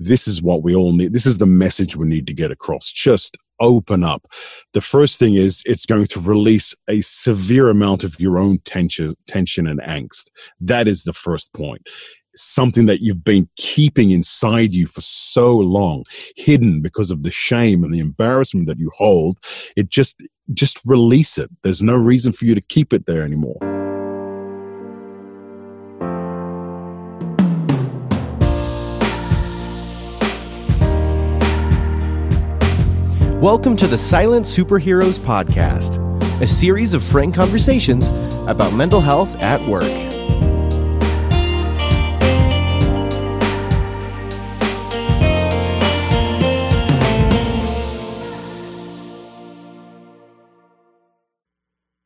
this is what we all need. This is the message we need to get across. Just open up. The first thing is it's going to release a severe amount of your own tension, tension and angst. That is the first point. Something that you've been keeping inside you for so long, hidden because of the shame and the embarrassment that you hold. It just, just release it. There's no reason for you to keep it there anymore. Welcome to the Silent Superheroes Podcast, a series of frank conversations about mental health at work.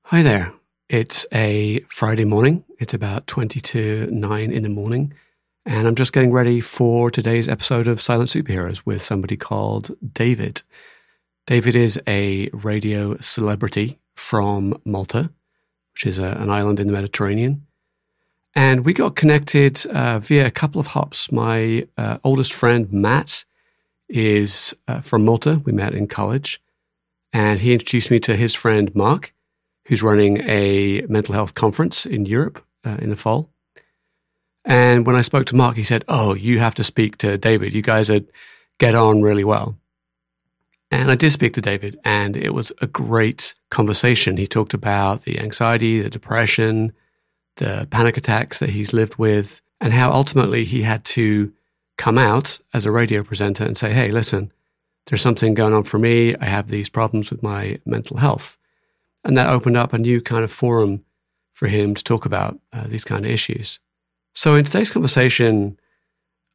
Hi there. It's a Friday morning. It's about 20 to 9 in the morning. And I'm just getting ready for today's episode of Silent Superheroes with somebody called David. David is a radio celebrity from Malta, which is a, an island in the Mediterranean. And we got connected uh, via a couple of hops. My uh, oldest friend, Matt, is uh, from Malta. We met in college. And he introduced me to his friend, Mark, who's running a mental health conference in Europe uh, in the fall. And when I spoke to Mark, he said, Oh, you have to speak to David. You guys would get on really well. And I did speak to David, and it was a great conversation. He talked about the anxiety, the depression, the panic attacks that he's lived with, and how ultimately he had to come out as a radio presenter and say, Hey, listen, there's something going on for me. I have these problems with my mental health. And that opened up a new kind of forum for him to talk about uh, these kind of issues. So in today's conversation,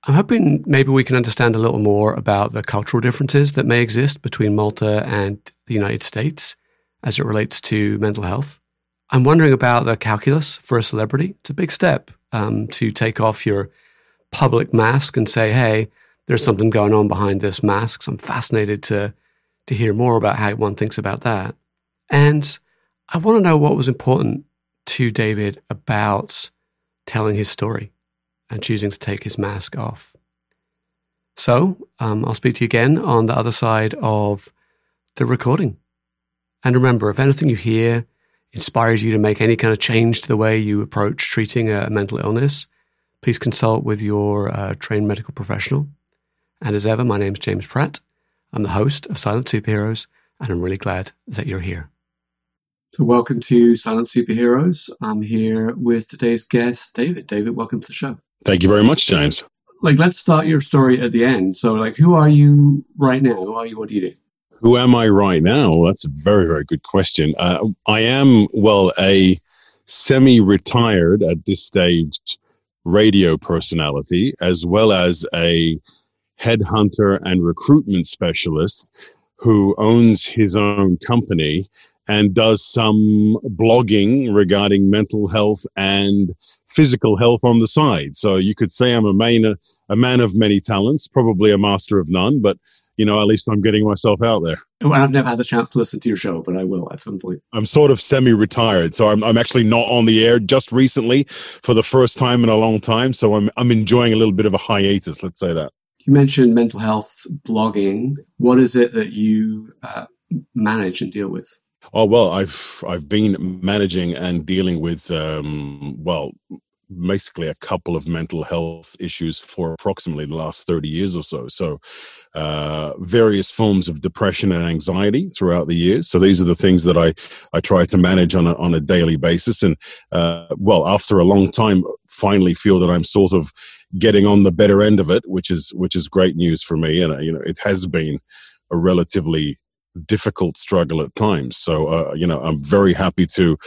I'm hoping maybe we can understand a little more about the cultural differences that may exist between Malta and the United States as it relates to mental health. I'm wondering about the calculus for a celebrity. It's a big step um, to take off your public mask and say, hey, there's something going on behind this mask. So I'm fascinated to, to hear more about how one thinks about that. And I want to know what was important to David about telling his story and choosing to take his mask off. So um, I'll speak to you again on the other side of the recording. And remember, if anything you hear inspires you to make any kind of change to the way you approach treating a mental illness, please consult with your uh, trained medical professional. And as ever, my name is James Pratt. I'm the host of Silent Superheroes, and I'm really glad that you're here. So, welcome to Silent Superheroes. I'm here with today's guest, David. David, welcome to the show. Thank you very much, James. Like, let's start your story at the end. So, like, who are you right now? Who are you? What do you do? Who am I right now? That's a very, very good question. Uh, I am, well, a semi retired at this stage radio personality, as well as a headhunter and recruitment specialist who owns his own company and does some blogging regarding mental health and physical health on the side. So you could say I'm a main, a man of many talents, probably a master of none, but you know, at least I'm getting myself out there. Well, I've never had the chance to listen to your show, but I will at some point. I'm sort of semi-retired, so I'm, I'm actually not on the air just recently for the first time in a long time. So I'm I'm enjoying a little bit of a hiatus. Let's say that. You mentioned mental health blogging. What is it that you uh, manage and deal with? Oh well, I've I've been managing and dealing with um, well, basically a couple of mental health issues for approximately the last thirty years or so. So, uh, various forms of depression and anxiety throughout the years. So these are the things that I I try to manage on a on a daily basis. And uh, well, after a long time, finally feel that I'm sort of getting on the better end of it, which is which is great news for me. And uh, you know, it has been a relatively difficult struggle at times. So, uh, you know, I'm very happy to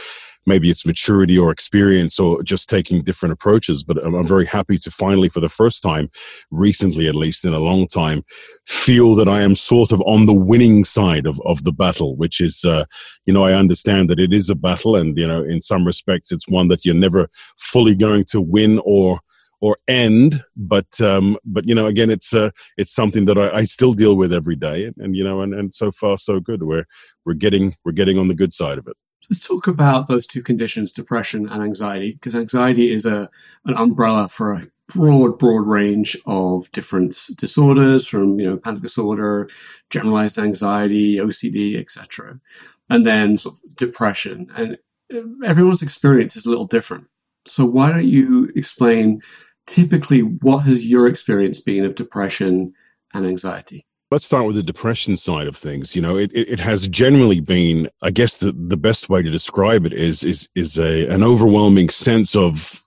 maybe it's maturity or experience or just taking different approaches, but I'm, I'm, very happy to finally, for the first time, recently at least in a long time, feel that I am sort of on the winning side of, of the battle, which is, uh, you know, I understand that it is a battle and, you know, in some respects, it's one that you're never fully going to win or, or end. But um, but you know, again, it's uh, it's something that I, I still deal with every day, and, and you know, and, and so far so good. We're we're getting we're getting on the good side of it. Let's talk about those two conditions, depression and anxiety, because anxiety is a an umbrella for a broad, broad range of different disorders from, you know, panic disorder, generalized anxiety, OCD, etc. And then sort of depression. And everyone's experience is a little different. So why don't you explain typically what has your experience been of depression and anxiety? Let's start with the depression side of things. You know, it, it, it, has generally been, I guess the, the best way to describe it is is is a an overwhelming sense of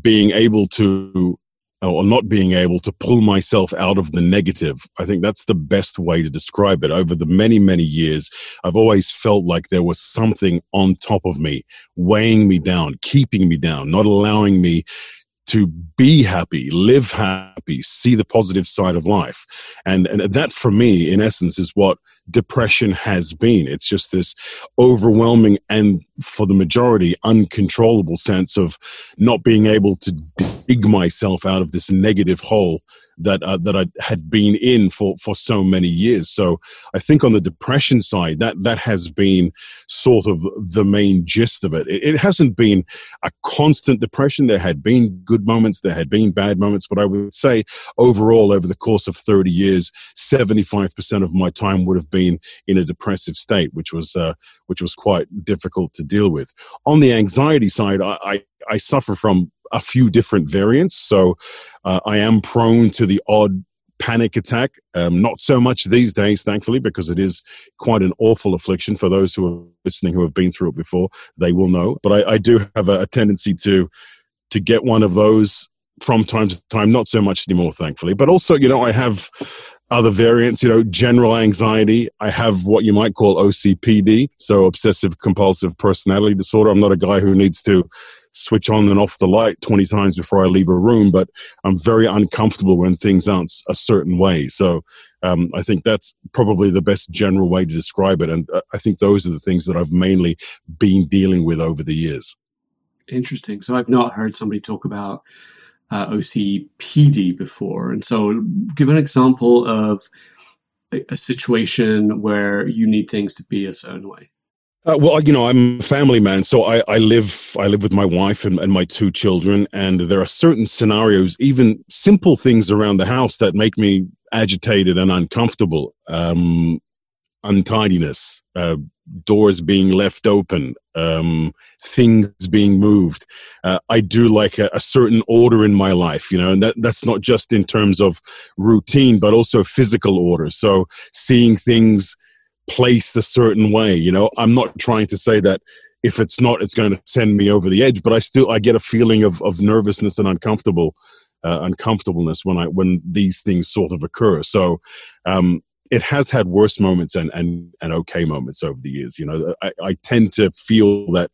being able to or not being able to pull myself out of the negative. I think that's the best way to describe it. Over the many, many years, I've always felt like there was something on top of me, weighing me down, keeping me down, not allowing me to be happy, live happy, see the positive side of life. And, and that for me, in essence, is what depression has been. It's just this overwhelming and for the majority uncontrollable sense of not being able to dig myself out of this negative hole that uh, that I had been in for for so many years. So I think on the depression side, that that has been sort of the main gist of it. It, it hasn't been a constant depression. There had been good moments, there had been bad moments, but I would say overall, over the course of thirty years, seventy five percent of my time would have been in a depressive state, which was uh, which was quite difficult to deal with. On the anxiety side, I, I, I suffer from a few different variants. So uh, I am prone to the odd panic attack. Um, not so much these days, thankfully, because it is quite an awful affliction. For those who are listening who have been through it before, they will know. But I, I do have a, a, tendency to to get one of those from time to time. Not so much anymore, thankfully. But also, you know, I have other variants, you know, general anxiety. I have what you might call OCPD, so obsessive compulsive personality disorder. I'm not a guy who needs to switch on and off the light 20 times before I leave a room, but I'm very uncomfortable when things aren't a certain way. So um, I think that's probably the best general way to describe it. And uh, I think those are the things that I've mainly been dealing with over the years. Interesting. So I've not heard somebody talk about uh, OCPD before. And so give an example of a, a situation where you need things to be a certain way. Uh, well, you know, I'm a family man, so I, I live I live with my wife and, and my two children, and there are certain scenarios, even simple things around the house, that make me agitated and uncomfortable. Um, untidiness, uh, doors being left open, um, things being moved. Uh, I do like a, a, certain order in my life, you know, and that, that's not just in terms of routine, but also physical order. So seeing things placed a certain way. You know, I'm not trying to say that if it's not, it's going to send me over the edge, but I still I get a feeling of of nervousness and uncomfortable uh, uncomfortableness when I when these things sort of occur. So. Um, it has had worse moments and, and, and okay moments over the years. You know, I, I tend to feel that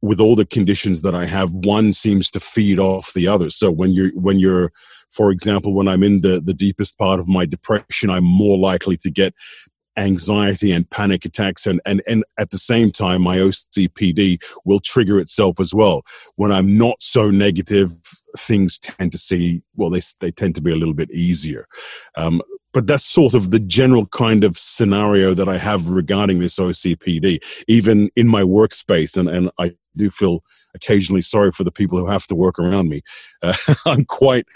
with all the conditions that I have, one seems to feed off the other. So when you're when you're, for example, when I'm in the the deepest part of my depression, I'm more likely to get anxiety and panic attacks and, and and at the same time my OCPD will trigger itself as well when I'm not so negative things tend to see well they they tend to be a little bit easier um, but that's sort of the general kind of scenario that I have regarding this OCPD even in my workspace and and I do feel occasionally sorry for the people who have to work around me. Uh, I'm quite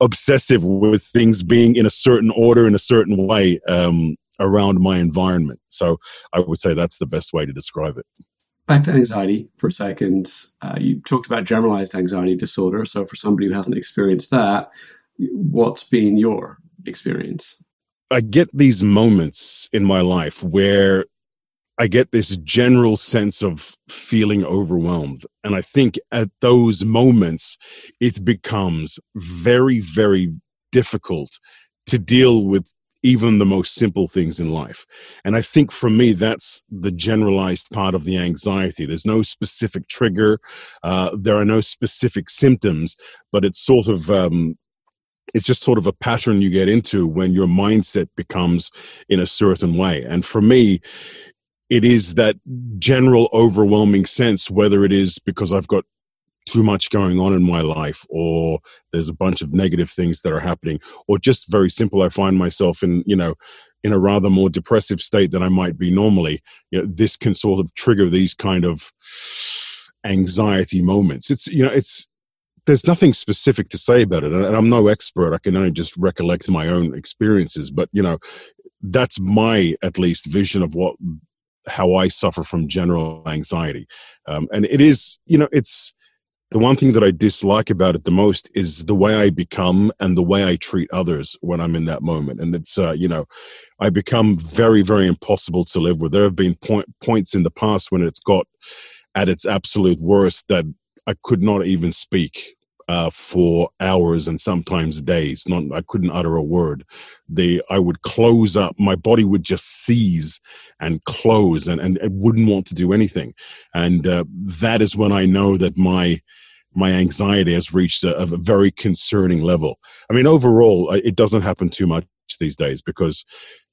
obsessive with things being in a certain order, in a certain way. Um, around my environment. So I would say that's the best way to describe it. Back to anxiety for a second. Uh, you talked about generalized anxiety disorder. So for somebody who hasn't experienced that, what's been your experience? I get these moments in my life where I get this general sense of feeling overwhelmed. And I think at those moments, it becomes very, very difficult to deal with even the most simple things in life. And I think for me, that's the generalized part of the anxiety. There's no specific trigger, uh, there are no specific symptoms, but it's sort of um, it's just sort of a pattern you get into when your mindset becomes in a certain way. And for me, it is that general overwhelming sense, whether it is because I've got too much going on in my life or there's a bunch of negative things that are happening or just very simple i find myself in you know in a rather more depressive state than i might be normally. You know, this can sort of trigger these kind of anxiety moments. It's you know it's there's nothing specific to say about it, and I'm no expert. I can only just recollect my own experiences, but you know, that's my at least vision of what how I suffer from general anxiety, um, and it is you know it's the one thing that I dislike about it the most is the way I become and the way I treat others when I'm in that moment. And it's, uh, you know, I become very, very impossible to live with. There have been point, points in the past when it's got at its absolute worst that I could not even speak uh, for hours and sometimes days. Not, I couldn't utter a word. They, I would close up. My body would just seize and close, and and it wouldn't want to do anything. And uh, that is when I know that my my anxiety has reached a, a, very concerning level. I mean, overall, it doesn't happen too much these days because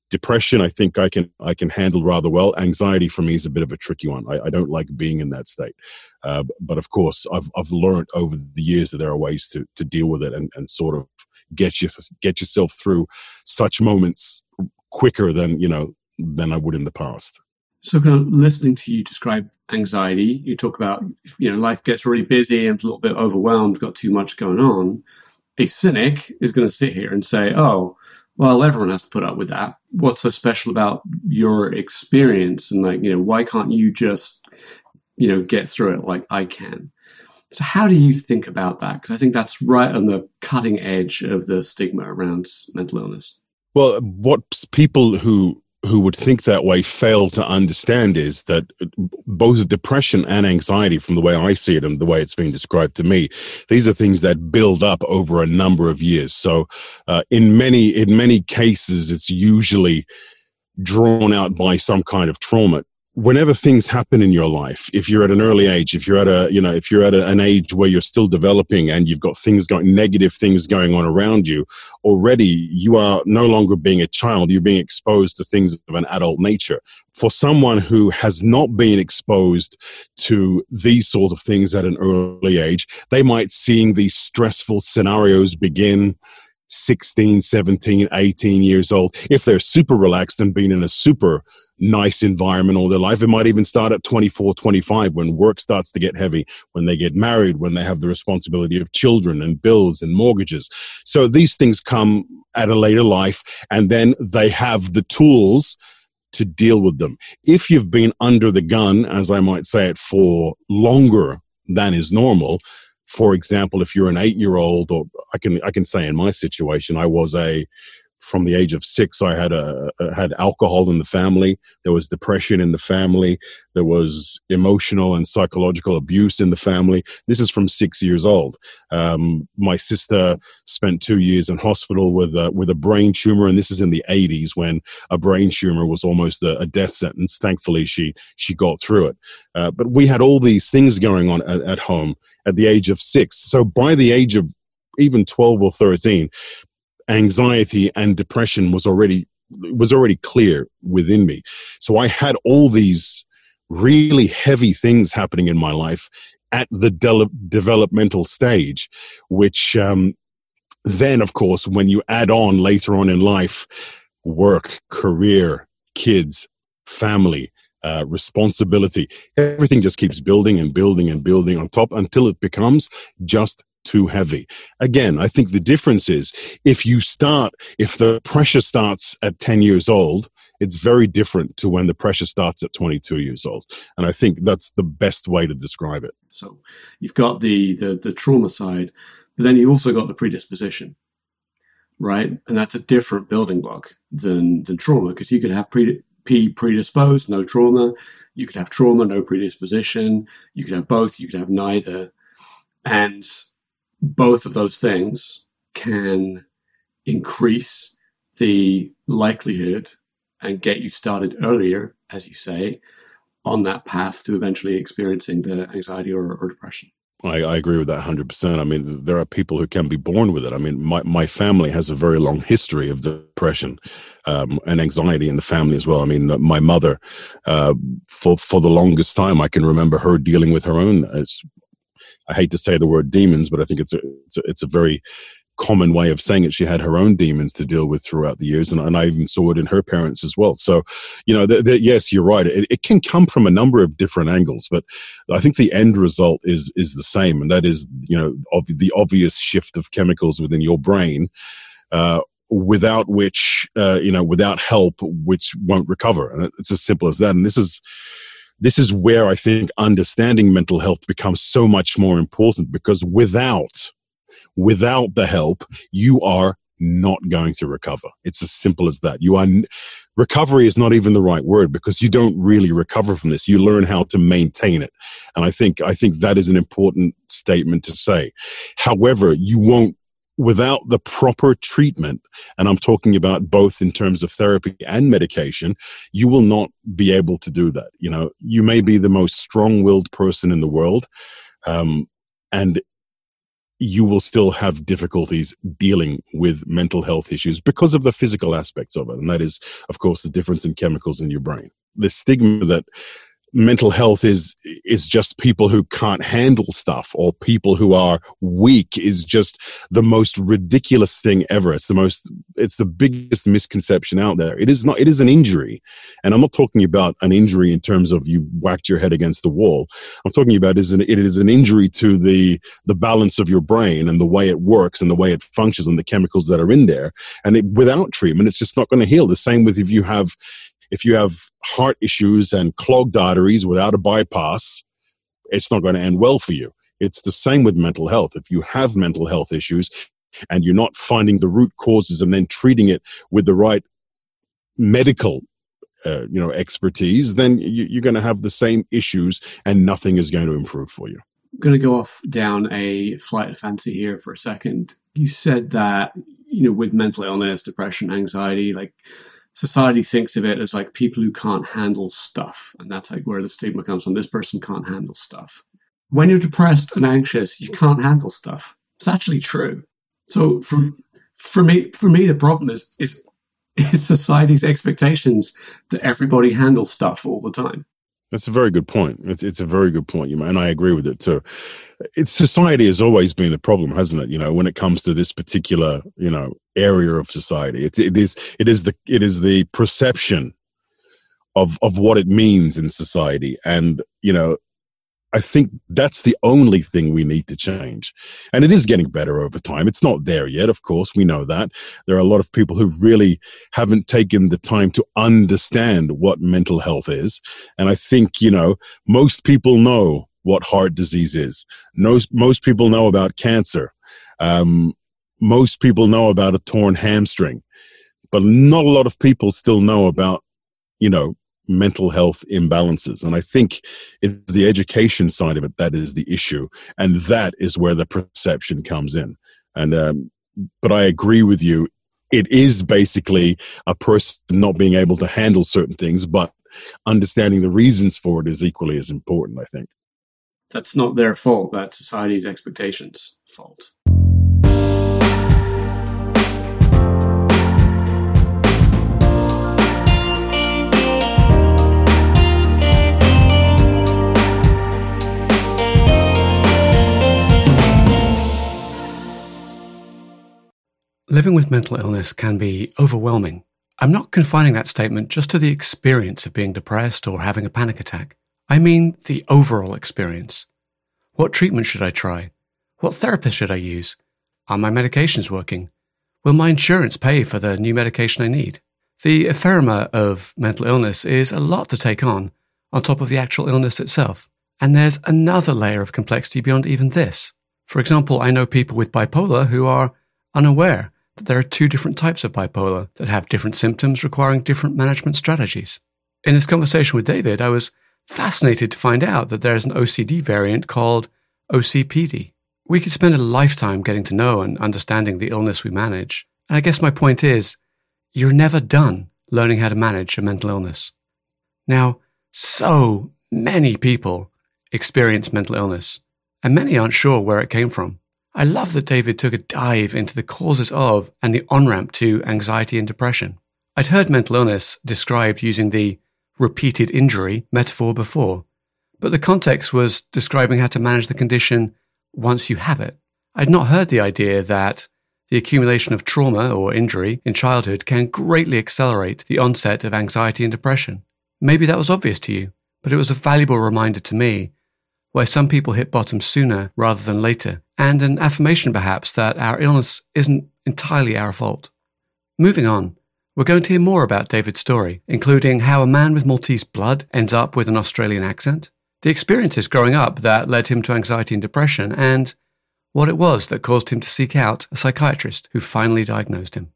depression, I think I can I can handle rather well. Anxiety for me is a bit of a tricky one. I, I don't like being in that state, uh, but of course, I've I've learned over the years that there are ways to to deal with it and, and sort of get you get yourself through such moments quicker than you know than I would in the past. So, kind of listening to you describe anxiety, you talk about, you know, life gets really busy and a little bit overwhelmed, got too much going on. A cynic is going to sit here and say, oh, well, everyone has to put up with that. What's so special about your experience? And like, you know, why can't you just, you know, get through it like I can? So how do you think about that? Because I think that's right on the cutting edge of the stigma around mental illness. Well, what people who who would think that way fail to understand is that both depression and anxiety, from the way I see it and the way it's being described to me, these are things that build up over a number of years. So, uh, in many in many cases, it's usually drawn out by some kind of trauma whenever things happen in your life if you're at an early age if you're at a you know if you're at a, an age where you're still developing and you've got things going negative things going on around you already you are no longer being a child. You're being exposed to things of an adult nature. For someone who has not been exposed to these sort of things at an early age they might seeing these stressful scenarios begin 16 17 18 years old if they're super relaxed and being in a super nice environment all their life. It might even start at 24, 25 when work starts to get heavy, when they get married, when they have the responsibility of children and bills and mortgages. So these things come at a later life and then they have the tools to deal with them. If you've been under the gun, as I might say it, for longer than is normal, for example, if you're an eight year old, or I can, I can say in my situation, I was a from the age of six, I had a, had alcohol in the family. There was depression in the family. There was emotional and psychological abuse in the family. This is from six years old. Um, my sister spent two years in hospital with a, with a brain tumor, and this is in the 80s when a brain tumor was almost a, a death sentence. Thankfully, she she got through it. Uh, but we had all these things going on at, at home at the age of six. So by the age of even 12 or 13 anxiety and depression was already was already clear within me. So I had all these really heavy things happening in my life at the de- developmental stage, which um, then, of course, when you add on later on in life, work, career, kids, family, uh, responsibility, everything just keeps building and building and building on top until it becomes just too heavy. Again, I think the difference is if you start, if the pressure starts at 10 years old, it's very different to when the pressure starts at 22 years old. And I think that's the best way to describe it. So you've got the, the, the trauma side, but then you also got the predisposition, right? And that's a different building block than, than trauma because you could have pre, predisposed, no trauma. You could have trauma, no predisposition. You could have both. You could have neither. And both of those things can increase the likelihood and get you started earlier, as you say, on that path to eventually experiencing the anxiety or, or depression. I, I, agree with that 100%. I mean, there are people who can be born with it. I mean, my, my family has a very long history of depression um, and anxiety in the family as well. I mean, my mother, uh, for, for the longest time, I can remember her dealing with her own I hate to say the word demons, but I think it's a, it's a, it's a very common way of saying it. She had her own demons to deal with throughout the years, and, and I even saw it in her parents as well. So, you know, yes, you're right. It, it, can come from a number of different angles, but I think the end result is is the same, and that is, you know, of the obvious shift of chemicals within your brain. Uh, without which, uh, you know, without help, which won't recover, and it's as simple as that. And this is this is where I think understanding mental health becomes so much more important because without without the help, you are not going to recover. It's as simple as that. You are recovery is not even the right word because you don't really recover from this. You learn how to maintain it. And I think I think that is an important statement to say. However, you won't without the proper treatment, and I'm talking about both in terms of therapy and medication, you will not be able to do that. You know, you may be the most strong willed person in the world. Um, and you will still have difficulties dealing with mental health issues because of the physical aspects of it. And that is, of course, the difference in chemicals in your brain. The stigma that mental health is is just people who can't handle stuff or people who are weak is just the most ridiculous thing ever. It's the most it's the biggest misconception out there. It is not it is an injury. And i'm not talking about an injury in terms of you whacked your head against the wall. I'm talking about is an, it is an injury to the the balance of your brain and the way it works and the way it functions and the chemicals that are in there. And it, without treatment it's just not going to heal. The same with if you have if you have heart issues and clogged arteries without a bypass, it's not going to end well for you. It's the same with mental health. If you have mental health issues and you're not finding the root causes and then treating it with the right medical uh, you know expertise then you, are going to have the same issues and nothing is going to improve for you i'm going to go off down a flight of fancy here for a second you said that you know with mental illness depression anxiety like society thinks of it as like people who can't handle stuff. And that's like where the stigma comes from. This person can't handle stuff. When you're depressed and anxious, you can't handle stuff. It's actually true. So for, for me, for me, the problem is, is, is society's expectations that everybody handles stuff all the time. That's a very good point. It's it's a very good point, you know, and I agree with it too. It's society has always been the problem, hasn't it? You know, when it comes to this particular, you know, area of society, it, it is it is the it is the perception of of what it means in society, and you know, I think that's the only thing we need to change. And it is getting better over time. It's not there yet, of course. We know that. There are a lot of people who really haven't taken the time to understand what mental health is. And I think, you know, most people know what heart disease is. Most, most people know about cancer. Um, most people know about a torn hamstring. But not a lot of people still know about, you know, mental health imbalances. And I think it's the education side of it that is the issue. And that is where the perception comes in. And, um, but I agree with you. It is basically a person not being able to handle certain things, but understanding the reasons for it is equally as important, I think. That's not their fault. That's society's expectations' fault. Living with mental illness can be overwhelming. I'm not confining that statement just to the experience of being depressed or having a panic attack. I mean the overall experience. What treatment should I try? What therapist should I use? Are my medications working? Will my insurance pay for the new medication I need? The ephemerma of mental illness is a lot to take on, on top of the actual illness itself. And there's another layer of complexity beyond even this. For example, I know people with bipolar who are unaware that there are two different types of bipolar that have different symptoms requiring different management strategies. In this conversation with David, I was fascinated to find out that there is an OCD variant called OCPD. We could spend a lifetime getting to know and understanding the illness we manage. And I guess my point is, you're never done learning how to manage a mental illness. Now, so many people experience mental illness, and many aren't sure where it came from. I love that David took a dive into the causes of and the on ramp to anxiety and depression. I'd heard mental illness described using the repeated injury metaphor before, but the context was describing how to manage the condition once you have it. I'd not heard the idea that the accumulation of trauma or injury in childhood can greatly accelerate the onset of anxiety and depression. Maybe that was obvious to you, but it was a valuable reminder to me why some people hit bottom sooner rather than later, and an affirmation perhaps that our illness isn't entirely our fault. Moving on, we're going to hear more about David's story, including how a man with Maltese blood ends up with an Australian accent, the experiences growing up that led him to anxiety and depression, and what it was that caused him to seek out a psychiatrist who finally diagnosed him.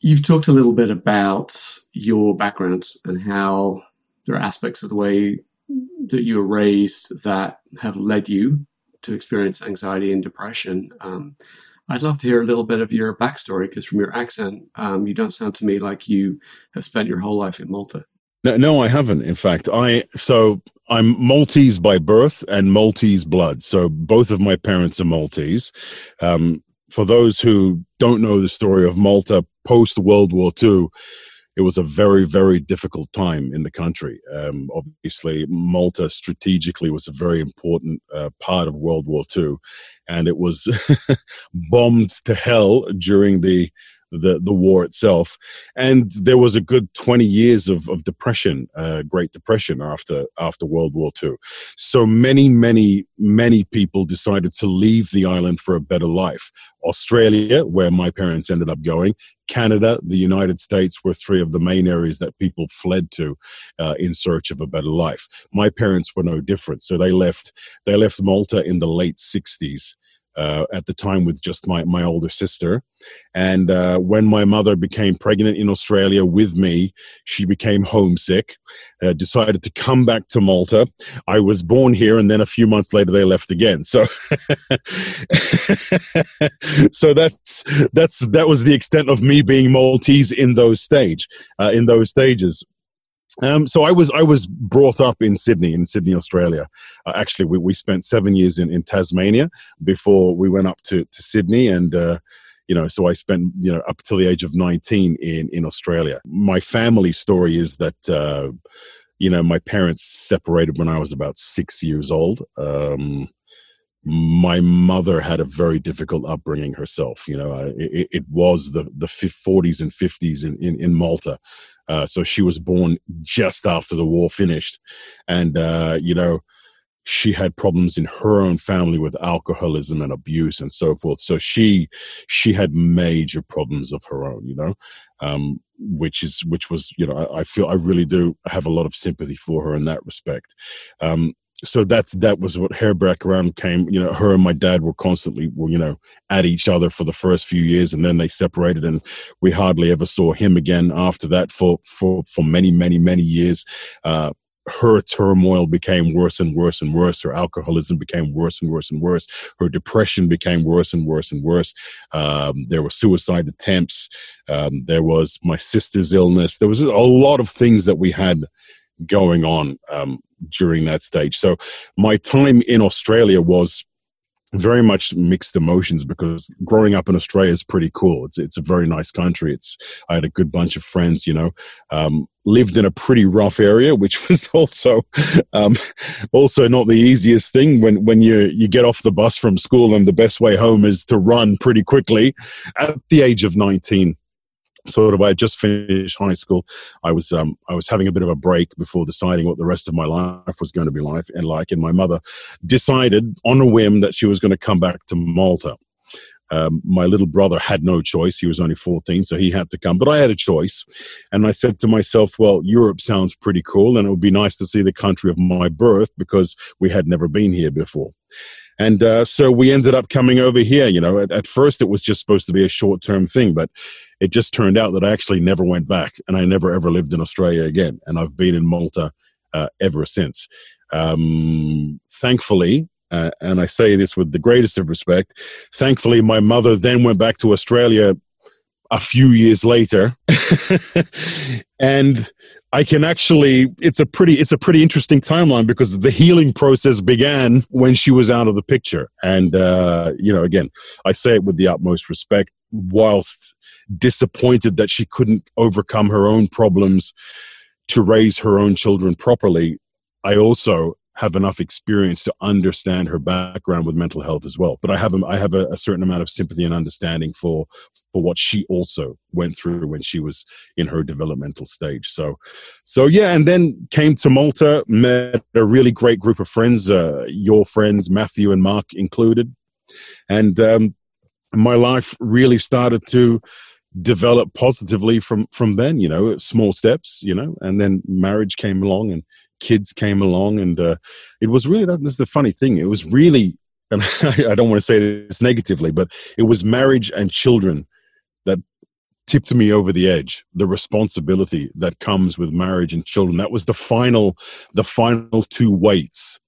You've talked a little bit about your background and how there are aspects of the way that you were raised that have led you to experience anxiety and depression. Um, I'd love to hear a little bit of your backstory because from your accent, um, you don't sound to me like you have spent your whole life in Malta. No, no, I haven't. In fact, I so I'm Maltese by birth and Maltese blood. So both of my parents are Maltese. Um, for those who don't know the story of Malta post World War II, it was a very, very difficult time in the country. Um, obviously, Malta strategically was a very important uh, part of World War II, and it was bombed to hell during the the the war itself. And there was a good twenty years of, of depression, uh, Great Depression after after World War II. So many, many, many people decided to leave the island for a better life. Australia, where my parents ended up going, Canada, the United States were three of the main areas that people fled to uh, in search of a better life. My parents were no different, so they left. They left Malta in the late '60s uh, at the time with just my, my older sister. And uh, when my mother became pregnant in Australia with me, she became homesick, uh, decided to come back to Malta. I was born here, and then a few months later, they left again. So, so that's that's that was the extent of me being Maltese in those stage uh, in those stages. Um, so I was I was brought up in Sydney, in Sydney, Australia. Uh, actually, we, we spent seven years in, in Tasmania before we went up to, to Sydney, and uh, you know, so I spent you know up till the age of nineteen in in Australia. My family story is that. Uh, you know, my parents separated when I was about six years old. Um, my mother had a very difficult upbringing herself. You know, it, it was the the 40s and 50s in in, in Malta, uh, so she was born just after the war finished, and uh, you know, she had problems in her own family with alcoholism and abuse and so forth. So she she had major problems of her own. You know, um, which is which was you know I, I, feel I really do have a lot of sympathy for her in that respect. Um, so that's that was what her background came you know her and my dad were constantly were you know at each other for the first few years and then they separated and we hardly ever saw him again after that for for for many many many years uh her turmoil became worse and worse and worse. Her alcoholism became worse and worse and worse. Her depression became worse and worse and worse. Um, there were suicide attempts. Um, there was my sister's illness. There was a lot of things that we had going on um, during that stage. So my time in Australia was very much mixed emotions because growing up in Australia is pretty cool. It's it's a very nice country. It's I had a good bunch of friends, you know. Um, lived in a pretty rough area, which was also um, also not the easiest thing when when you you get off the bus from school and the best way home is to run pretty quickly. At the age of nineteen, sort of I had just finished high school. I was um, I was having a bit of a break before deciding what the rest of my life was going to be like and like. And my mother decided on a whim that she was going to come back to Malta. Um, my little brother had no choice. He was only 14, so he had to come. But I had a choice. And I said to myself, well, Europe sounds pretty cool, and it would be nice to see the country of my birth because we had never been here before. And uh, so we ended up coming over here. You know, at, at first it was just supposed to be a short term thing, but it just turned out that I actually never went back and I never ever lived in Australia again. And I've been in Malta uh, ever since. Um, thankfully, uh, and I say this with the greatest of respect, thankfully, my mother then went back to Australia a few years later. and I can actually it's a pretty it's a pretty interesting timeline because the healing process began when she was out of the picture. And uh, you know again I say it with the utmost respect. Whilst disappointed that she couldn't overcome her own problems to raise her own children properly I also have enough experience to understand her background with mental health as well. But I have a, I have a, a, certain amount of sympathy and understanding for for what she also went through when she was in her developmental stage. So, so yeah, and then came to Malta, met a really great group of friends, uh, your friends Matthew and Mark included, and um, my life really started to develop positively from from then you know small steps you know and then marriage came along and kids came along, and uh, it was really that. This is the funny thing. It was really, and I don't want to say this negatively, but it was marriage and children that tipped me over the edge. The responsibility that comes with marriage and children. That was the final, the final two weights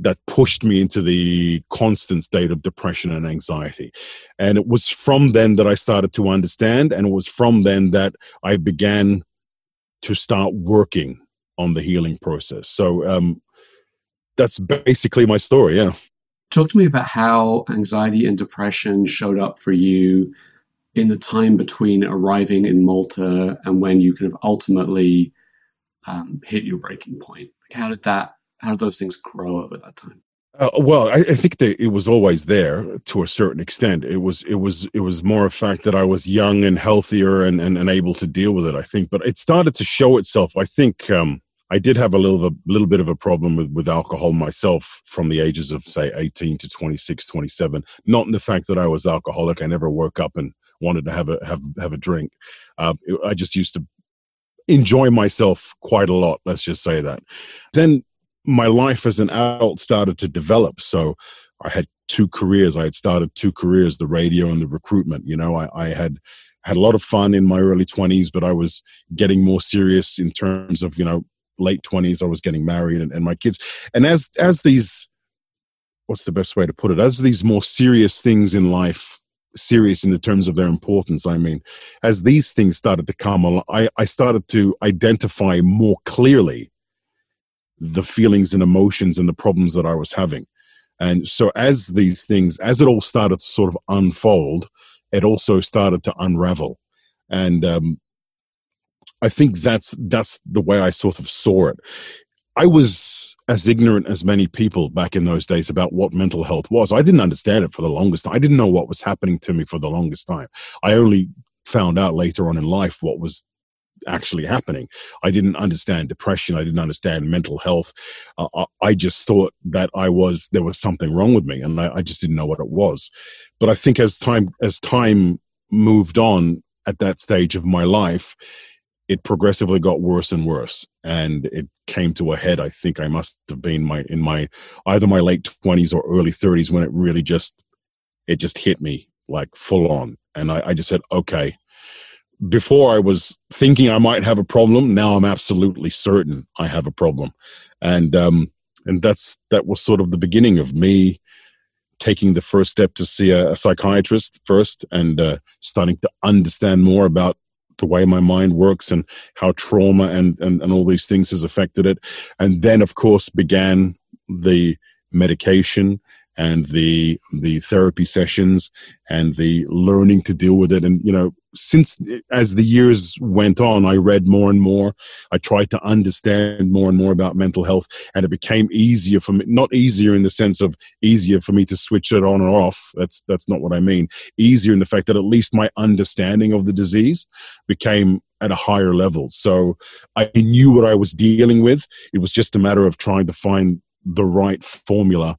that pushed me into the constant state of depression and anxiety. And it was from then that I started to understand, and it was from then that I began to start working on the healing process. So um, that's basically my story. Yeah. Talk to me about how anxiety and depression showed up for you in the time between arriving in Malta and when you kind of ultimately um, hit your breaking point. Like how did that? How did those things grow up at that time? Uh, well, I, I, think that it was always there to a certain extent. It was, it was, it was more a fact that I was young and healthier and, and, and able to deal with it. I think, but it started to show itself. I think um, I did have a little a little bit of a problem with, with alcohol myself from the ages of say 18 to 26, 27. Not in the fact that I was alcoholic. I never woke up and wanted to have a have have a drink. Uh, I just used to enjoy myself quite a lot. Let's just say that. Then my life as an adult started to develop. So I had two careers. I had started two careers: the radio and the recruitment. You know, I, I had had a lot of fun in my early 20s, but I was getting more serious in terms of you know late 20s i was getting married and, and my kids. And as as these what's the best way to put it? As these more serious things in life serious in the terms of their importance i mean as these things started to come along i, I started to identify more clearly the feelings and emotions and the problems that i was having. And so as these things as it all started to sort of unfold it also started to unravel. And um, I think that's that's the way I sort of saw it. I was as ignorant as many people back in those days about what mental health was. I didn't understand it for the longest time. I didn't know what was happening to me for the longest time. I only found out later on in life what was actually happening. I didn't understand depression. I didn't understand mental health. Uh, I just thought that I was there was something wrong with me, and I, I just didn't know what it was. But I think as time as time moved on at that stage of my life, it progressively got worse and worse and it came to a head. I think i must have been my in my either my late 20s or early 30s when it really just it just hit me like full on. And i, I just said okay. Before i was thinking i might have a problem now i'm absolutely certain i have a problem. And um and that's that was sort of the beginning of me taking the first step to see a, a psychiatrist first and uh, starting to understand more about the way my mind works and how trauma and, and, and all these things has affected it. And then, of course, began the medication and the the therapy sessions and the learning to deal with it. And you know since as the years went on i read more and more. I tried to understand more and more about mental health and it became easier for me not easier in the sense of easier for me to switch it on or off. That's that's not what i mean. Easier in the fact that at least my understanding of the disease became at a higher level. So i knew what i was dealing with. It was just a matter of trying to find the right formula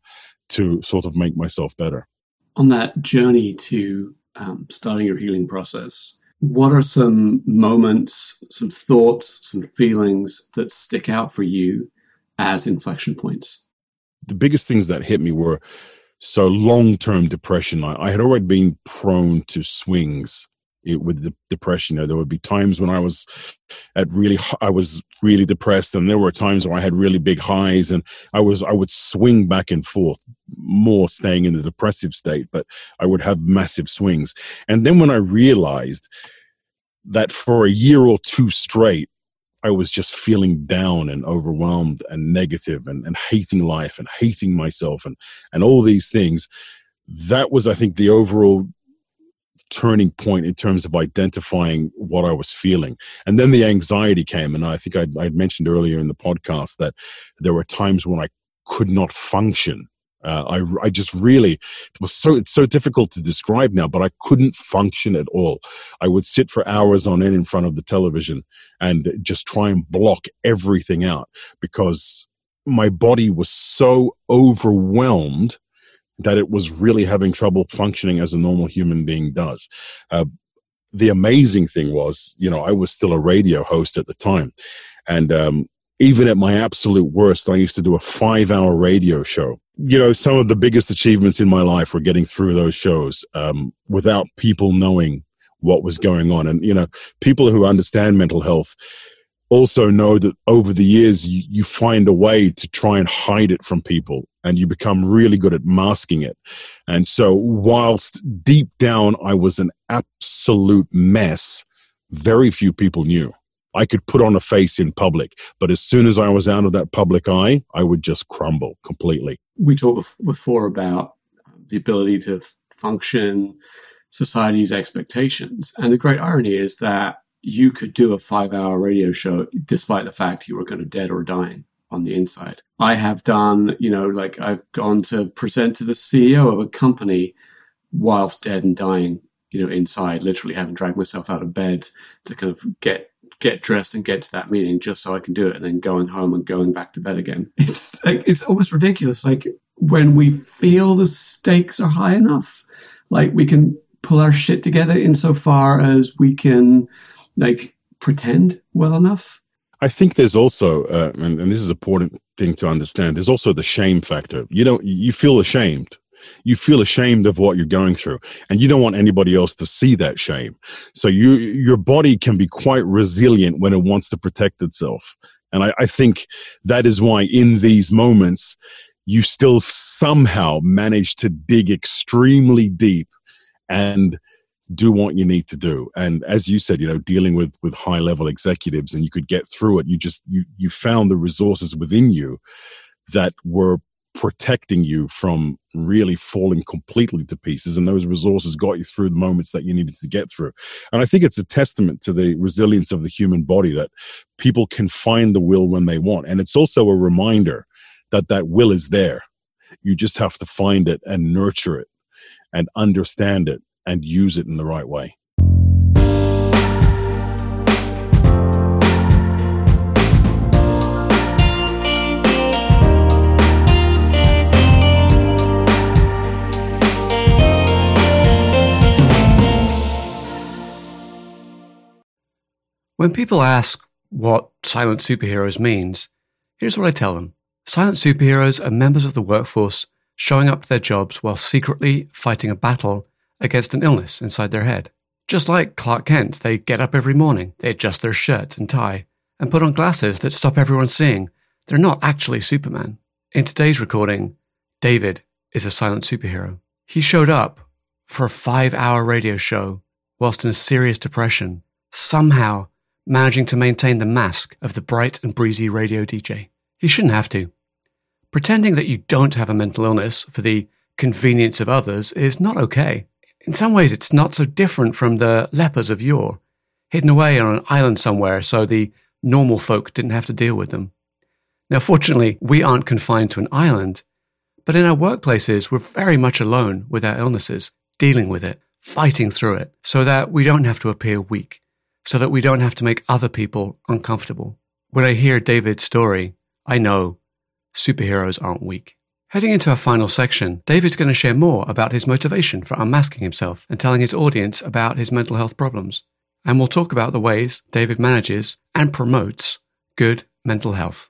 to sort of make myself better. On that journey to um, starting your healing process, what are some moments, some thoughts, some feelings that stick out for you as inflection points? The biggest things that hit me were so long term depression. I, I had already been prone to swings it, with the depression. You know, there would be times when I was at really, I was really depressed, and there were times where I had really big highs, and I was, I would swing back and forth, more staying in the depressive state, but I would have massive swings. And then when I realized that for a year or two straight, I was just feeling down and overwhelmed and negative and, and hating life and hating myself and, and all these things. That was, I think, the overall turning point in terms of identifying what I was feeling. And then the anxiety came. And I think I'd, I'd, mentioned earlier in the podcast that there were times when I could not function. Uh, I, I just really it was so it's so difficult to describe now, but I couldn't function at all. I would sit for hours on end in front of the television and just try and block everything out because my body was so overwhelmed that it was really having trouble functioning as a normal human being does. Uh, the amazing thing was, you know, I was still a radio host at the time, and um, even at my absolute worst, I used to do a five hour radio show. You know, some of the biggest achievements in my life were getting through those shows um, without people knowing what was going on. And, you know, people who understand mental health also know that over the years, you, you find a way to try and hide it from people and you become really good at masking it. And so, whilst deep down I was an absolute mess, very few people knew. I could put on a face in public, but as soon as I was out of that public eye, I would just crumble completely. We talked before about the ability to function, society's expectations. And the great irony is that you could do a five hour radio show despite the fact you were kind of dead or dying on the inside. I have done, you know, like I've gone to present to the CEO of a company whilst dead and dying, you know, inside, literally having dragged myself out of bed to kind of get get dressed and get to that meeting just so I can do it and then going home and going back to bed again. It's like, it's almost ridiculous. Like when we feel the stakes are high enough, like we can pull our shit together insofar as we can like pretend well enough. I think there's also, uh, and, and this is an important thing to understand. There's also the shame factor. You don't, you feel ashamed you feel ashamed of what you're going through and you don't want anybody else to see that shame so you your body can be quite resilient when it wants to protect itself and I, I think that is why in these moments you still somehow manage to dig extremely deep and do what you need to do. And as you said you know dealing with with high level executives and you could get through it you just you you found the resources within you that were protecting you from really falling completely to pieces. And those resources got you through the moments that you needed to get through. And i think it's a testament to the resilience of the human body that people can find the will when they want. And it's also a reminder that that will is there. You just have to find it and nurture it and understand it and use it in the right way When people ask what silent superheroes means, here's what I tell them. Silent superheroes are members of the workforce showing up to their jobs while secretly fighting a battle against an illness inside their head. Just like Clark Kent, they get up every morning, they adjust their shirt and tie, and put on glasses that stop everyone seeing. They're not actually Superman. In today's recording, David is a silent superhero. He showed up for a five hour radio show whilst in a serious depression, somehow managing to maintain the mask of the bright and breezy radio DJ. He shouldn't have to. Pretending that you don't have a mental illness for the convenience of others is not okay. In some ways, it's not so different from the lepers of yore, hidden away on an island somewhere so the normal folk didn't have to deal with them. Now, fortunately, we aren't confined to an island, but in our workplaces, we're very much alone with our illnesses, dealing with it, fighting through it, so that we don't have to appear weak so that we don't have to make other people uncomfortable. When I hear David's story, I know superheroes aren't weak. Heading into our final section, David's going to share more about his motivation for unmasking himself and telling his audience about his mental health problems. And we'll talk about the ways David manages and promotes good mental health.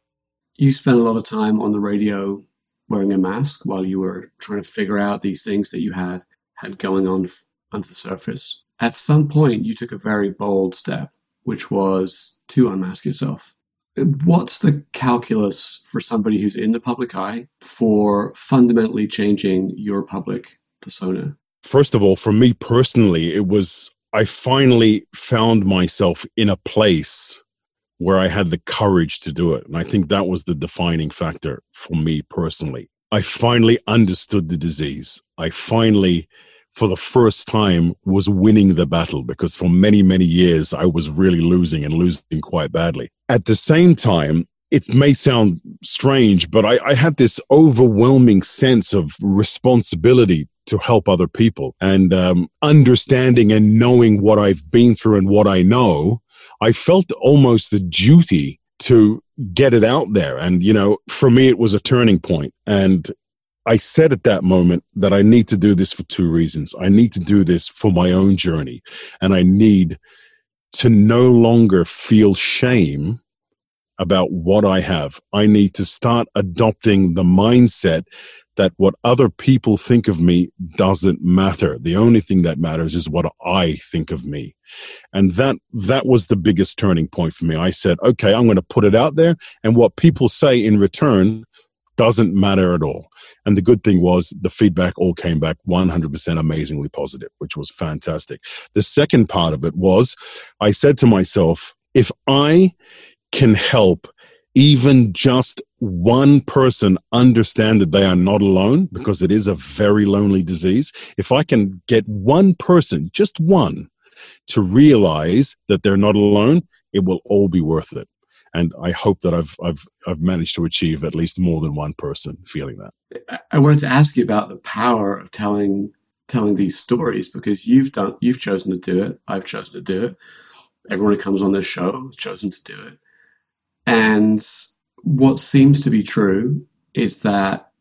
You spent a lot of time on the radio wearing a mask while you were trying to figure out these things that you had had going on under the surface at some point you took a very bold step, which was to unmask yourself. What's the calculus for somebody who's in the public eye for fundamentally changing your public persona? First of all, for me personally, it was I finally found myself in a place where I had the courage to do it. And I think that was the defining factor for me personally. I finally understood the disease. I finally for the first time was winning the battle because for many, many years I was really losing and losing quite badly. At the same time, it may sound strange, but I, I had this overwhelming sense of responsibility to help other people and um, understanding and knowing what I've been through and what I know. I felt almost a duty to get it out there. And, you know, for me, it was a turning point. And I said at that moment that I need to do this for two reasons. I need to do this for my own journey, and I need to no longer feel shame about what I have. I need to start adopting the mindset that what other people think of me doesn't matter. The only thing that matters is what I think of me. And that, that was the biggest turning point for me. I said, okay, I'm going to put it out there and what people say in return doesn't matter at all. And the good thing was the feedback all came back 100% amazingly positive, which was fantastic. The second part of it was I said to myself, if I can help even just one person understand that they are not alone because it is a very lonely disease. If I can get one person, just one, to realize that they're not alone, it will all be worth it. And I hope that I've I've I've managed to achieve at least more than one person feeling that. I wanted to ask you about the power of telling telling these stories because you've done you've chosen to do it. I've chosen to do it. Everyone who comes on this show has chosen to do it. And what seems to be true is that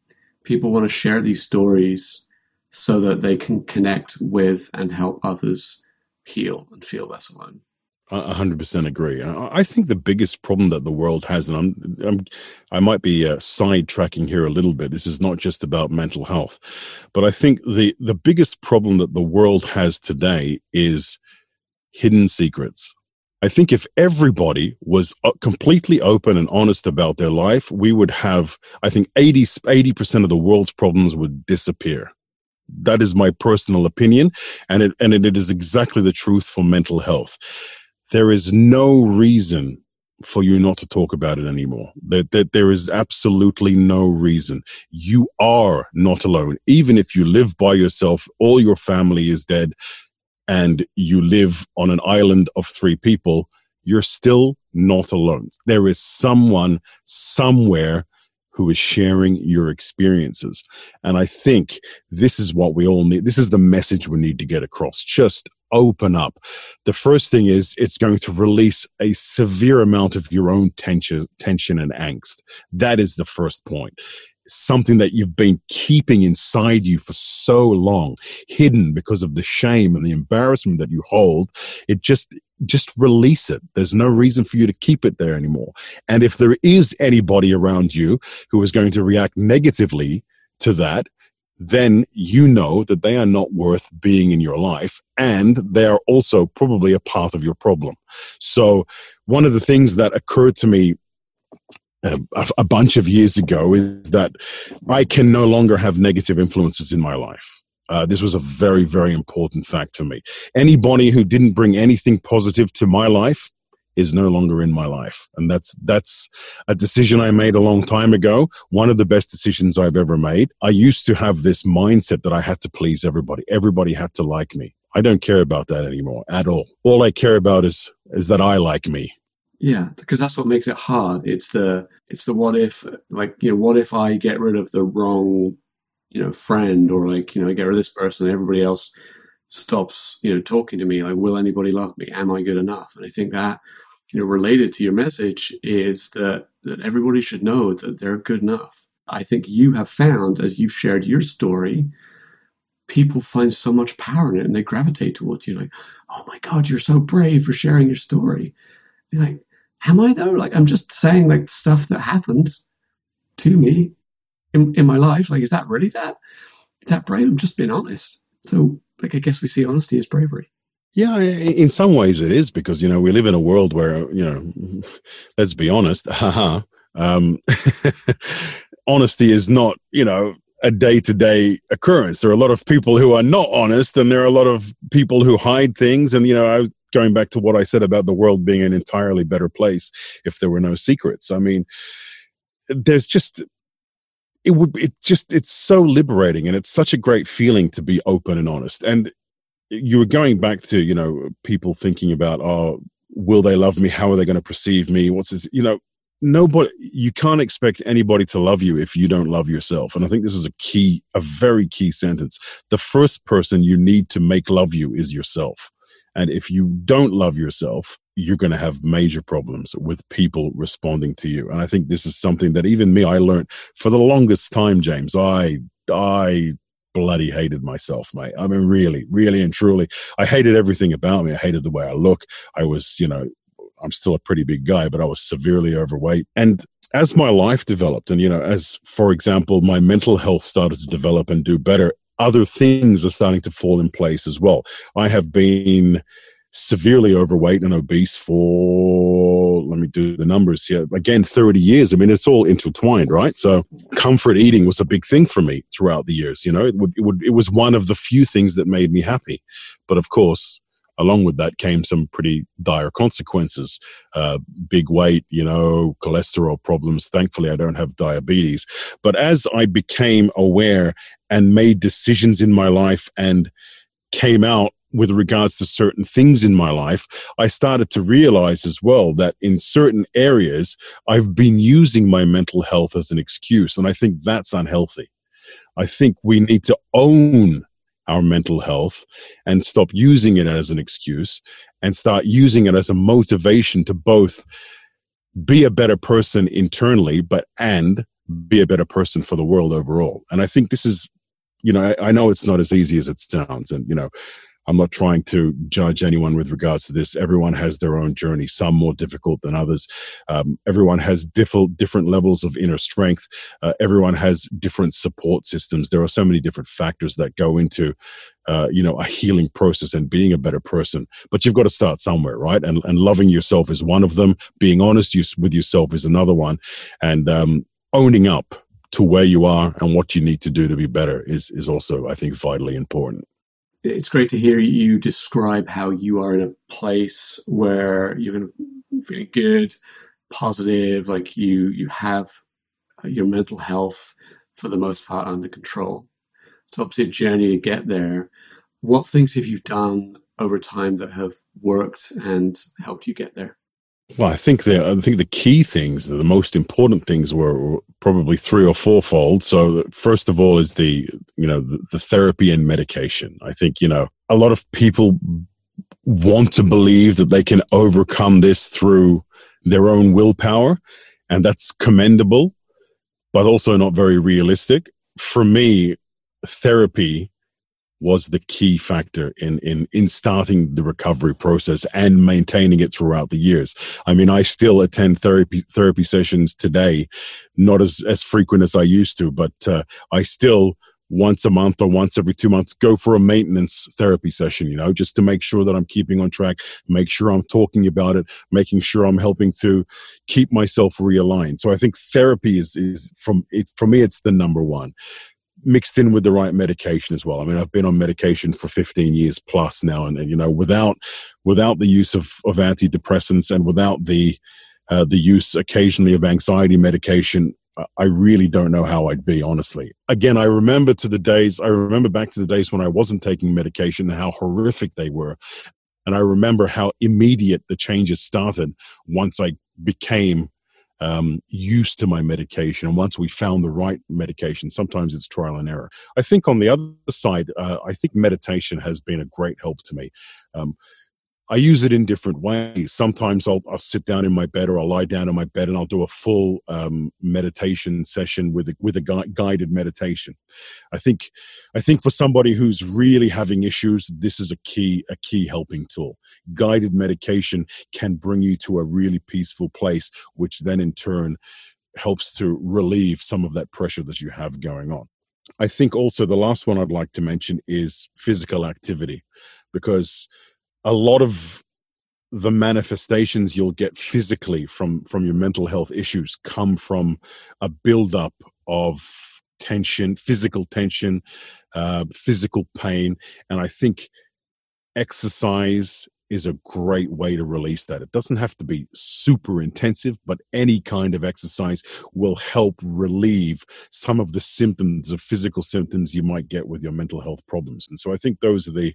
people want to share these stories so that they can connect with and help others heal and feel less alone. A hundred percent agree. I think the biggest problem that the world has, and I'm, I'm i might be uh, sidetracking here a little bit. This is not just about mental health, but I think the the biggest problem that the world has today is hidden secrets. I think if everybody was uh, completely open and honest about their life, we would have, I think 80, percent of the world's problems would disappear. That is my personal opinion. And it, and it is exactly the truth for mental health. There is no reason for you not to talk about it anymore. That, that there is absolutely no reason. You are not alone. Even if you live by yourself, all your family is dead and you live on an island of three people, you're still not alone. There is someone somewhere who is sharing your experiences. And I think this is what we all need. This is the message we need to get across. Just open up. The first thing is it's going to release a severe amount of your own tension, tension and angst. That is the first point something that you've been keeping inside you for so long, hidden because of the shame and the embarrassment that you hold, it just, just release it. There's no reason for you to keep it there anymore. And if there is anybody around you who is going to react negatively to that, then you know that they are not worth being in your life and they are also probably a part of your problem. So one of the things that occurred to me a, a bunch of years ago is that I can no longer have negative influences in my life. Uh, this was a very, very important fact for me. Anybody who didn't bring anything positive to my life is no longer in my life. And that's, that's a decision I made a long time ago. One of the best decisions I've ever made. I used to have this mindset that I had to please everybody. Everybody had to like me. I don't care about that anymore at all. All I care about is, is that I like me. Yeah, because that's what makes it hard. It's the it's the what if like you know what if I get rid of the wrong you know friend or like you know I get rid of this person and everybody else stops you know talking to me like will anybody love me am I good enough and I think that you know related to your message is that that everybody should know that they're good enough. I think you have found as you've shared your story people find so much power in it and they gravitate towards you like oh my god you're so brave for sharing your story. You're like am I though? Like, I'm just saying like stuff that happened to me in, in my life. Like, is that really that, that brave? I'm just being honest. So, like, I guess we see honesty as bravery. Yeah, in some ways it is because, you know, we live in a world where, you know, let's be honest, haha, um, honesty is not, you know, a day to day occurrence. There are a lot of people who are not honest and there are a lot of people who hide things. And, you know, I going back to what I said about the world being an entirely better place if there were no secrets. I mean, there's just it would it just it's so liberating and it's such a great feeling to be open and honest. And you were going back to, you know, people thinking about, oh, will they love me? How are they going to perceive me? What's this? You know, nobody you can't expect anybody to love you if you don't love yourself and i think this is a key a very key sentence the first person you need to make love you is yourself and if you don't love yourself you're going to have major problems with people responding to you and i think this is something that even me i learned for the longest time james i i bloody hated myself, mate. I mean, really, really and truly, I hated everything about me. I hated the way I look. I was, you know, I'm still a pretty big guy, but I was severely overweight. And as my life developed, and, you know, as, for example, my mental health started to develop and do better, other things are starting to fall in place as well. I have been severely overweight and obese for let me do the numbers here. Again 30 years. I mean it's all intertwined right? So comfort eating was a big thing for me throughout the years you know? It would, it would it was one of the few things that made me happy. But of course along with that came some pretty dire consequences. Uh, big weight you know cholesterol problems. Thankfully i don't have diabetes. But as i became aware and made decisions in my life and came out with regards to certain things in my life, I started to realize as well that in certain areas, I've been using my mental health as an excuse. And I think that's unhealthy. I think we need to own our mental health and stop using it as an excuse and start using it as a motivation to both be a better person internally, but and be a better person for the world overall. And I think this is, you know, I, I know it's not as easy as it sounds. And, you know, I'm not trying to judge anyone with regards to this. Everyone has their own journey, some more difficult than others. Um, everyone has different different levels of inner strength. Uh, everyone has different support systems. There are so many different factors that go into, uh, you know, a healing process and being a better person. But you've got to start somewhere, right? And and loving yourself is one of them. Being honest with yourself is another one, and um, owning up to where you are and what you need to do to be better is is also, I think, vitally important it's great to hear you describe how you are in a place where you're feeling good, positive, like you you have uh, your mental health for the most part under control. It's obviously a journey to get there. What things have you done over time that have worked and helped you get there? Well, I think the I think the key things, the most important things, were probably three or fourfold. So, first of all, is the you know the, the therapy and medication. I think you know a lot of people want to believe that they can overcome this through their own willpower, and that's commendable, but also not very realistic. For me, therapy was the key factor in, in, in starting the recovery process and maintaining it throughout the years. I mean, I still attend therapy, therapy sessions today, not as, as frequent as I used to, but uh, I still once a month or once every two months go for a maintenance therapy session, you know, just to make sure that I'm keeping on track, make sure I'm talking about it, making sure I'm helping to keep myself realigned. So I think therapy is, is from it, for me, it's the number one mixed in with the right medication as well. I mean, I've been on medication for 15 years plus now, and, and you know, without without the use of, of antidepressants and without the uh, the use occasionally of anxiety medication, I really don't know how I'd be, honestly. Again, I remember to the days, I remember back to the days when I wasn't taking medication and how horrific they were. And I remember how immediate the changes started once I became um, used to my medication. And once we found the right medication, sometimes it's trial and error. I think on the other side, uh, I think meditation has been a great help to me. Um, I use it in different ways. Sometimes I'll, I'll, sit down in my bed or I'll lie down in my bed and I'll do a full um, meditation session with a, with a gui- guided meditation. I think I think for somebody who's really having issues, this is a key a key helping tool. Guided meditation can bring you to a really peaceful place, which then in turn helps to relieve some of that pressure that you have going on. I think also the last one I'd like to mention is physical activity because a lot of the manifestations you'll get physically from from your mental health issues come from a buildup of tension physical tension uh, physical pain. And i think exercise is a great way to release that. It doesn't have to be super intensive but any kind of exercise will help relieve some of the symptoms of physical symptoms you might get with your mental health problems. And so i think those are the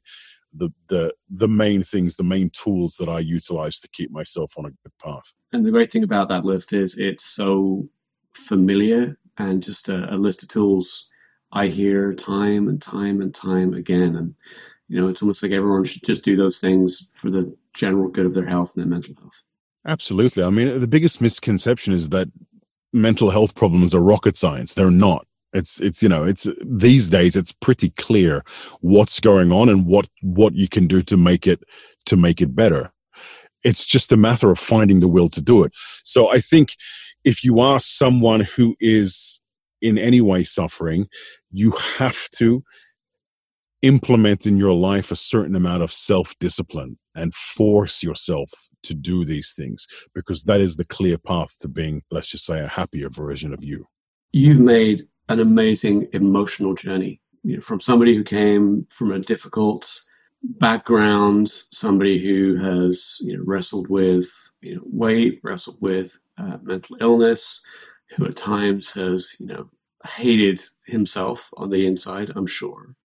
the the the main things, the main tools that I utilize to keep myself on a good path. And the great thing about that list is it's so familiar and just a, a list of tools I hear time and time and time again. And you know, it's almost like everyone should just do those things for the general good of their health and their mental health. Absolutely. I mean, the biggest misconception is that mental health problems are rocket science. They're not. It's it's you know it's these days it's pretty clear what's going on and what what you can do to make it to make it better. It's just a matter of finding the will to do it. So I think if you are someone who is in any way suffering, you have to implement in your life a certain amount of self discipline and force yourself to do these things because that is the clear path to being, let's just say, a happier version of you. You've made an amazing emotional journey you know, from somebody who came from a difficult background, somebody who has you know, wrestled with you know, weight, wrestled with uh, mental illness, who at times has you know hated himself on the inside. I'm sure.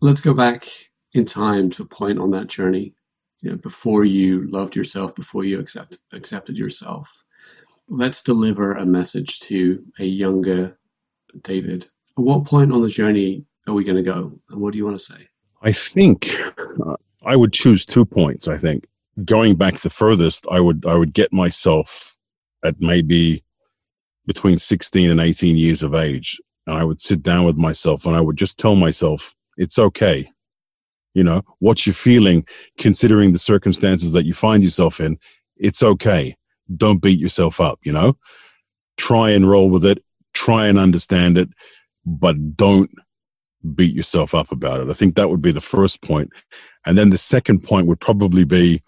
Let's go back in time to a point on that journey, you know, before you loved yourself, before you accept, accepted yourself. Let's deliver a message to a younger David. At what point on the journey are we going to go? And what do you want to say? I think uh, I would choose two points. I think going back the furthest, I would I would get myself at maybe between 16 and 18 years of age, and I would sit down with myself and I would just tell myself it's okay. You know what you're feeling, considering the circumstances that you find yourself in. It's okay. Don't beat yourself up. You know, try and roll with it try and understand it, but don't beat yourself up about it. I think that would be the first point. And then the second point would probably be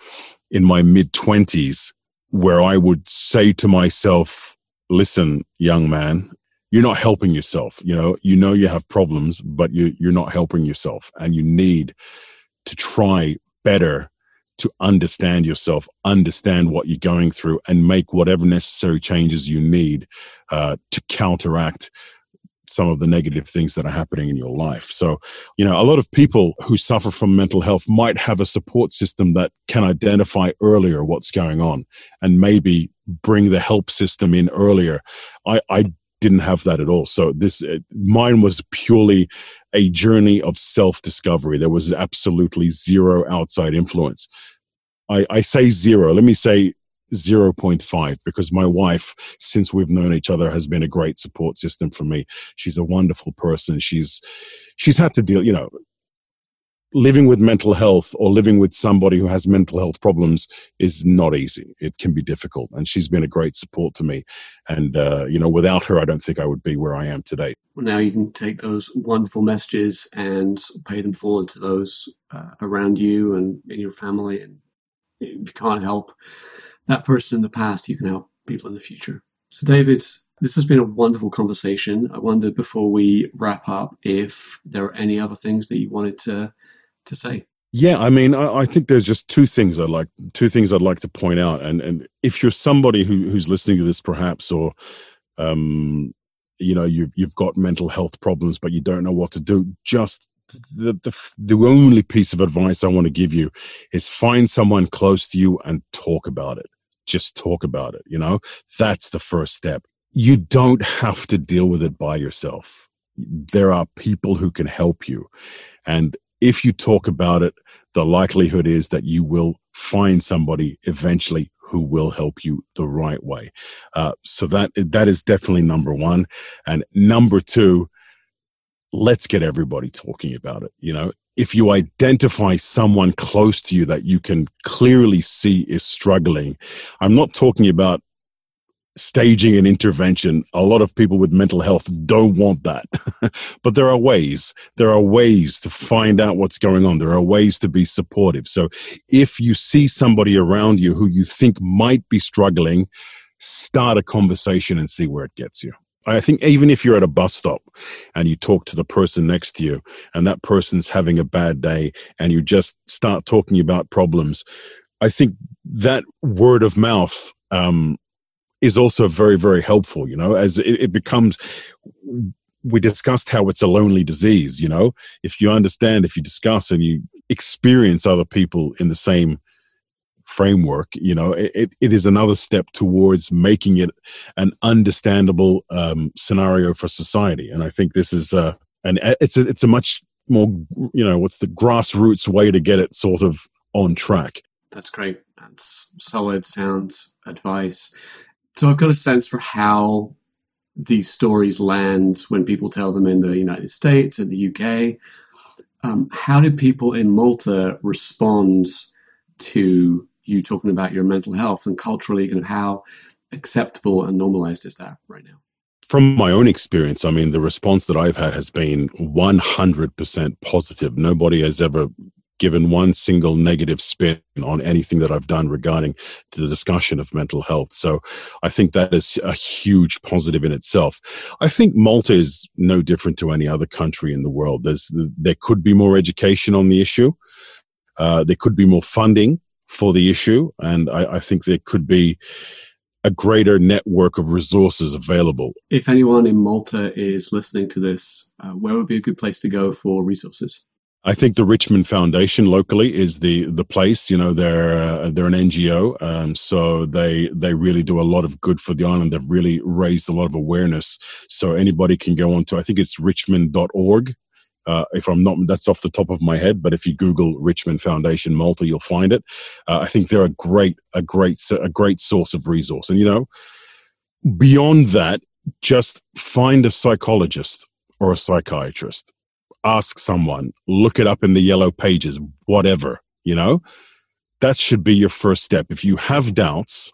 in my mid 20s, where I would say to myself, listen, young man, you're not helping yourself. You know, you know you have problems, but you, you're not helping yourself and you need to try better to understand yourself, understand what you're going through, and make whatever necessary changes you need uh, to counteract some of the negative things that are happening in your life. So, you know, a lot of people who suffer from mental health might have a support system that can identify earlier what's going on and maybe bring the help system in earlier. I, I didn't have that at all. So this, uh, mine was purely a journey of self discovery. There was absolutely zero outside influence. I, I say zero. Let me say 0.5 because my wife, since we've known each other, has been a great support system for me. She's a wonderful person. She's, she's had to deal, you know, living with mental health or living with somebody who has mental health problems is not easy. It can be difficult. And she's been a great support to me. And, uh, you know, without her, I don't think I would be where I am today. Well, now you can take those wonderful messages and pay them forward to those uh, around you and in your family. And if you can't help that person in the past, you can help people in the future. So, David, this has been a wonderful conversation. I wondered before we wrap up if there are any other things that you wanted to to say. Yeah, I mean, I, I, think there's just two things I'd like two things I'd like to point out, and and if you're somebody who who's listening to this, perhaps, or um, you know, you've you've got mental health problems, but you don't know what to do, just the, the the only piece of advice I want to give you is find someone close to you and talk about it. Just talk about it. You know, that's the first step. You don't have to deal with it by yourself. There are people who can help you, and if you talk about it, the likelihood is that you will find somebody eventually who will help you the right way. Uh, so that that is definitely number one. And number two, let's get everybody talking about it. You know, if you identify someone close to you that you can clearly see is struggling, I'm not talking about staging an intervention. A lot of people with mental health don't want that. but there are ways. There are ways to find out what's going on. There are ways to be supportive. So if you see somebody around you who you think might be struggling, start a conversation and see where it gets you. I think even if you're at a bus stop and you talk to the person next to you and that person's having a bad day and you just start talking about problems, I think that word of mouth um, is also very, very helpful, you know, as it, it becomes, we discussed how it's a lonely disease, you know, if you understand, if you discuss and you experience other people in the same framework you know it, it is another step towards making it an understandable um, scenario for society. And i think this is uh and it's a it's a much more you know what's the grassroots way to get it sort of on track. That's great. That's solid sound advice so i've got a sense for how these stories land when people tell them in the united states and the uk um, how did people in malta respond to you talking about your mental health and culturally of how acceptable and normalized is that right now? From my own experience, I mean, the response that I've had has been 100% positive. Nobody has ever given one single negative spin on anything that I've done regarding the discussion of mental health. So I think that is a huge positive in itself. I think Malta is no different to any other country in the world. There's, there could be more education on the issue. Uh, there could be more funding for the issue. And I, I think there could be a greater network of resources available. If anyone in Malta is listening to this, uh, where would be a good place to go for resources? I think the Richmond Foundation locally is the the place. You know, they're uh, they're an NGO, um, so they they really do a lot of good for the island. They've really raised a lot of awareness. So anybody can go on to I think it's richmond.org uh, if I'm not, that's off the top of my head, but if you Google Richmond Foundation Malta, you'll find it. Uh, I think they're a great, a great, a great source of resource. And you know, beyond that, just find a psychologist or a psychiatrist. Ask someone, look it up in the yellow pages, whatever, you know, that should be your first step. If you have doubts,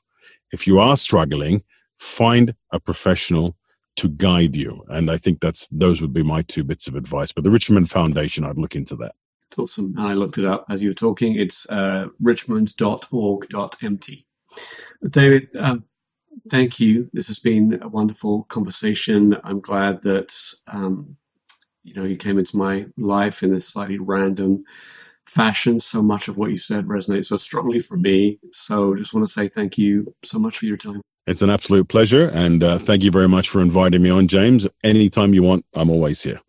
if you are struggling, find a professional to guide you. And I think that's those would be my two bits of advice. But the Richmond Foundation, I'd look into that. It's awesome. And I looked it up as you were talking. It's uh, richmond.org.mt. David, um, thank you. This has been a wonderful conversation. I'm glad that um, you know you came into my life in this slightly random fashion. So much of what you said resonates so strongly for me. So just want to say thank you so much for your time. It's an absolute pleasure. And uh, thank you very much for inviting me on, James. Anytime you want, I'm always here.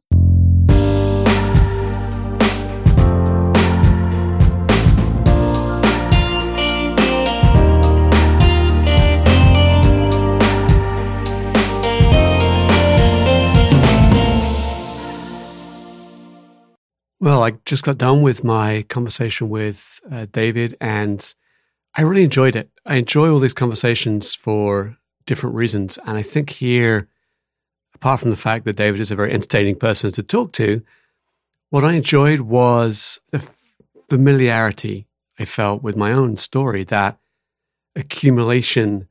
Well, I just got done with my conversation with uh, David, and I really enjoyed it. I enjoy all these conversations for different reasons. And I think here, apart from the fact that David is a very entertaining person to talk to, what I enjoyed was the familiarity I felt with my own story, that accumulation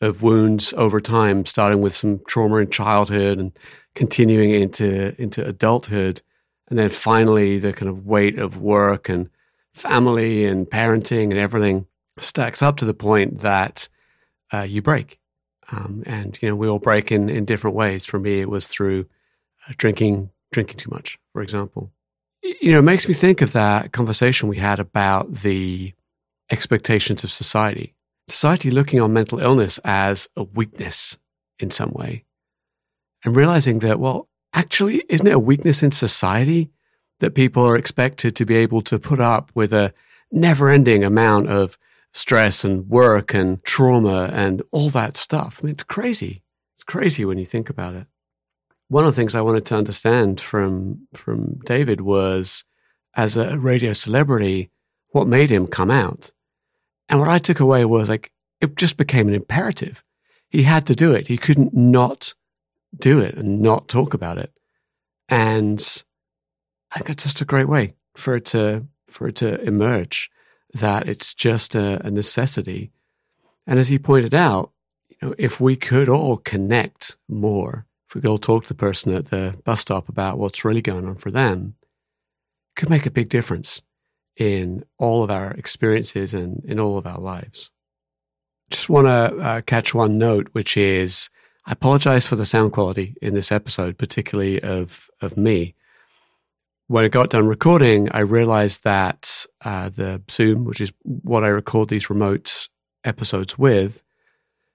of wounds over time, starting with some trauma in childhood and continuing into, into adulthood. And then finally, the kind of weight of work and family and parenting and everything stacks up to the point that uh, you break. Um, and you know we all break in, in different ways. For me, it was through uh, drinking drinking too much, for example. You know, it makes me think of that conversation we had about the expectations of society. Society looking on mental illness as a weakness in some way, and realizing that well, actually, isn't it a weakness in society that people are expected to be able to put up with a never-ending amount of stress and work and trauma and all that stuff. I mean, it's crazy. It's crazy when you think about it. One of the things I wanted to understand from from David was, as a radio celebrity, what made him come out. And what I took away was like it just became an imperative. He had to do it. He couldn't not do it and not talk about it. And I think it's just a great way for it to for it to emerge that it's just a, a necessity. And as he pointed out, you know, if we could all connect more, if we could all talk to the person at the bus stop about what's really going on for them, it could make a big difference in all of our experiences and in all of our lives. Just want to uh, catch one note, which is I apologize for the sound quality in this episode, particularly of, of me when I got done recording, I realized that uh, the Zoom, which is what I record these remote episodes with,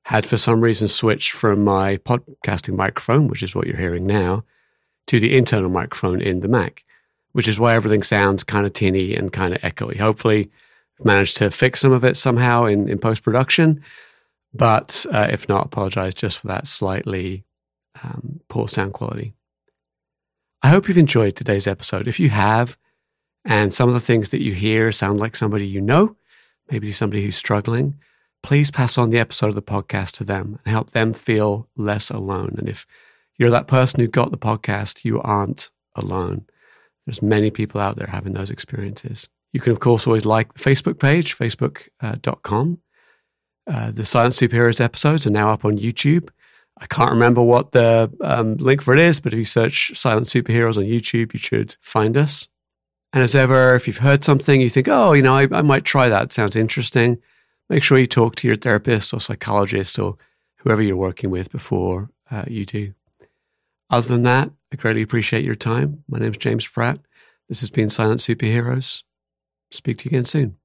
had for some reason switched from my podcasting microphone, which is what you're hearing now, to the internal microphone in the Mac, which is why everything sounds kind of tinny and kind of echoey. Hopefully, I've managed to fix some of it somehow in, in post production. But uh, if not, apologize just for that slightly um, poor sound quality. I hope you've enjoyed today's episode. If you have, and some of the things that you hear sound like somebody you know, maybe somebody who's struggling, please pass on the episode of the podcast to them and help them feel less alone. And if you're that person who got the podcast, you aren't alone. There's many people out there having those experiences. You can, of course, always like the Facebook page, facebook.com. Uh, the Silent Superheroes episodes are now up on YouTube. I can't remember what the um, link for it is, but if you search Silent Superheroes on YouTube, you should find us. And as ever, if you've heard something you think, oh, you know, I, I might try that, it sounds interesting, make sure you talk to your therapist or psychologist or whoever you're working with before uh, you do. Other than that, I greatly appreciate your time. My name is James Pratt. This has been Silent Superheroes. Speak to you again soon.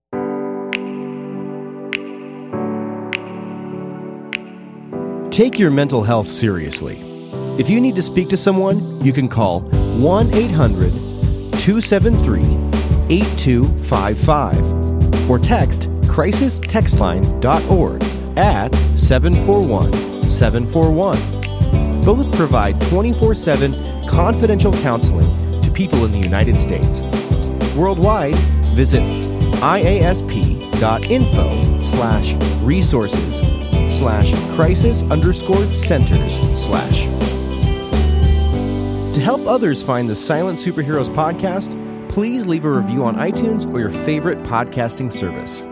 Take your mental health seriously. If you need to speak to someone, you can call 1 800 273 8255 or text crisistextline.org at 741 741 both provide 24 7 confidential counseling to people in the United States. Worldwide, visit iasp.info slash resources slash crisis underscore centers slash. To help others find the Silent Superheroes podcast, please leave a review on iTunes or your favorite podcasting service.